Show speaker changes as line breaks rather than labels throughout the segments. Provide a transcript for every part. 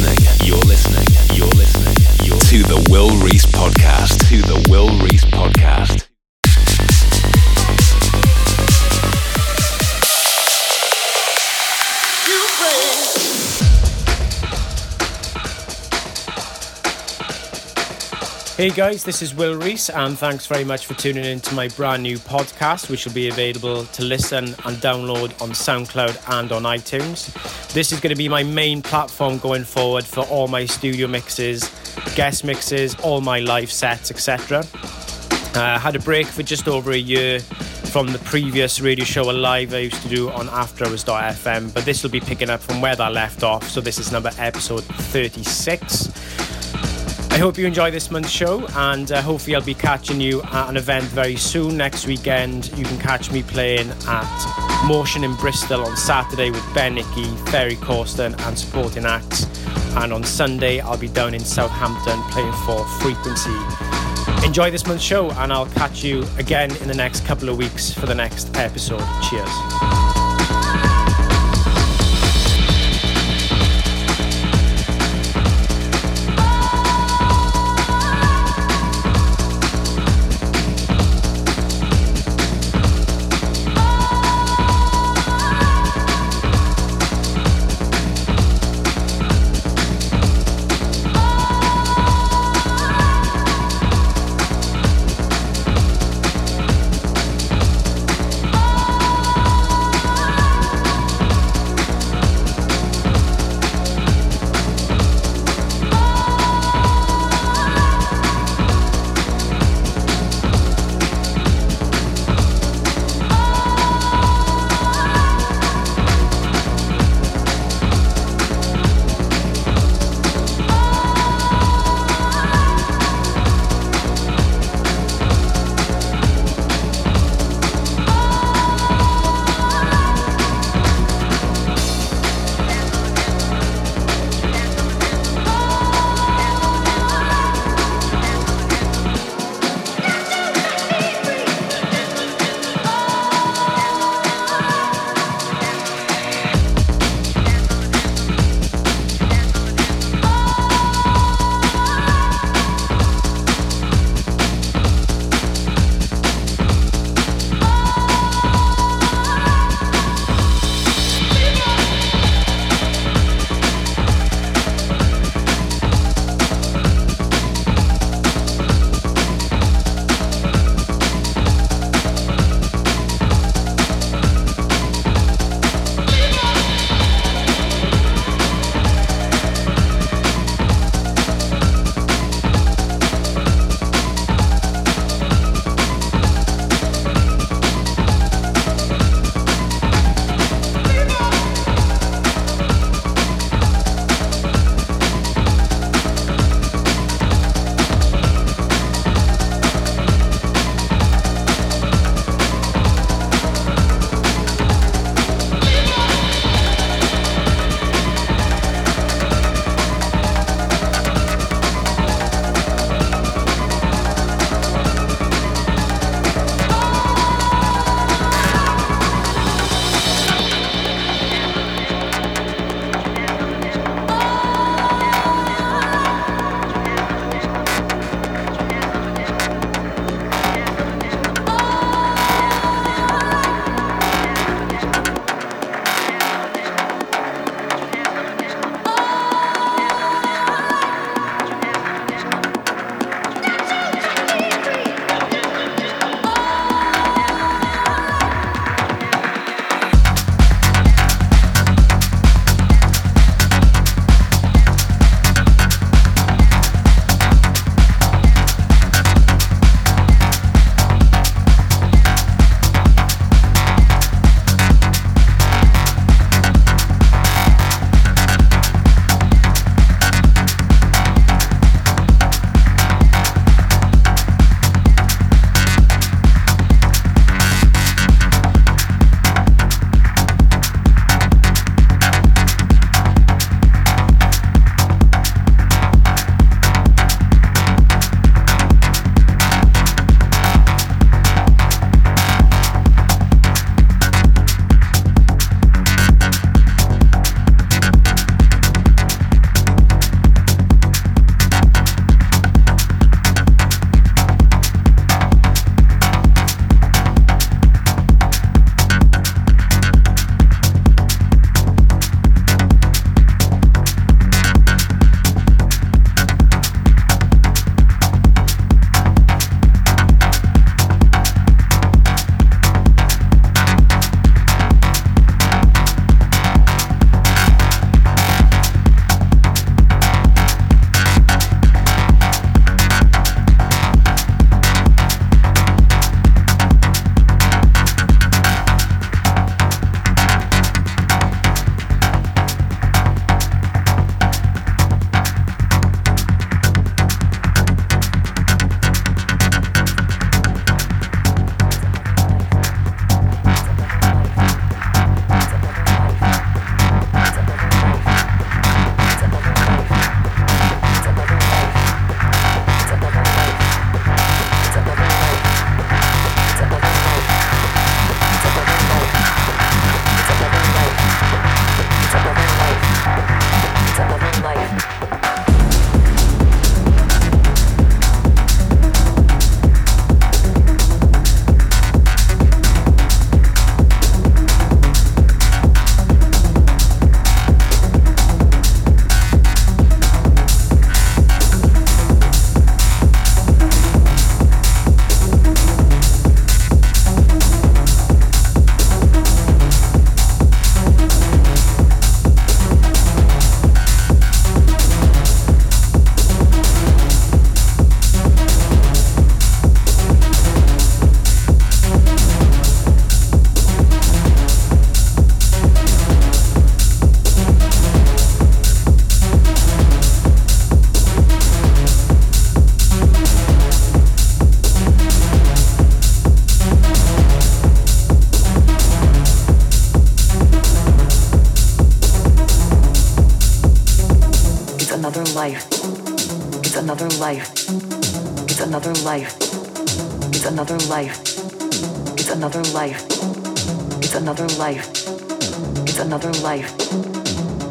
listening, you're listening, you're listening, you're to the Will Rees podcast. To the Will Rees podcast.
Hey guys, this is Will Rees, and thanks very much for tuning in to my brand new podcast, which will be available to listen and download on SoundCloud and on iTunes. This is going to be my main platform going forward for all my studio mixes, guest mixes, all my live sets, etc. Uh, I had a break for just over a year from the previous radio show Alive I used to do on AfterHours.fm, but this will be picking up from where that left off. So this is number episode 36. I hope you enjoy this month's show, and uh, hopefully, I'll be catching you at an event very soon. Next weekend, you can catch me playing at Motion in Bristol on Saturday with Ben Nicky, Ferry Corsten, and supporting acts. And on Sunday, I'll be down in Southampton playing for Frequency. Enjoy this month's show, and I'll catch you again in the next couple of weeks for the next episode. Cheers.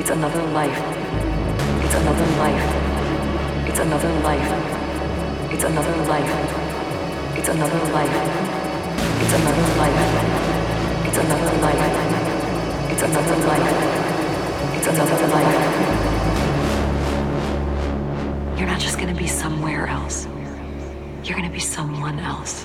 It's another life. It's another life. It's another life. It's another life. It's another life. It's another life. It's another life. It's another life. It's another life. You're not just gonna be somewhere else. You're gonna be someone else.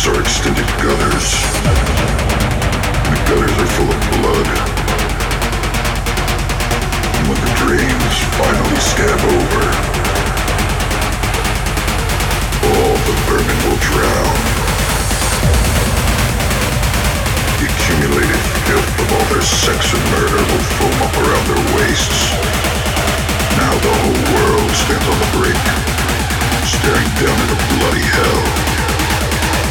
Rockets
are extended gutters. The gutters are full of blood. When the drains finally stab over, all the vermin will drown. The accumulated filth of all their sex and murder will foam up
around their waists. Now the whole world stands on the brink, staring down at a bloody hell.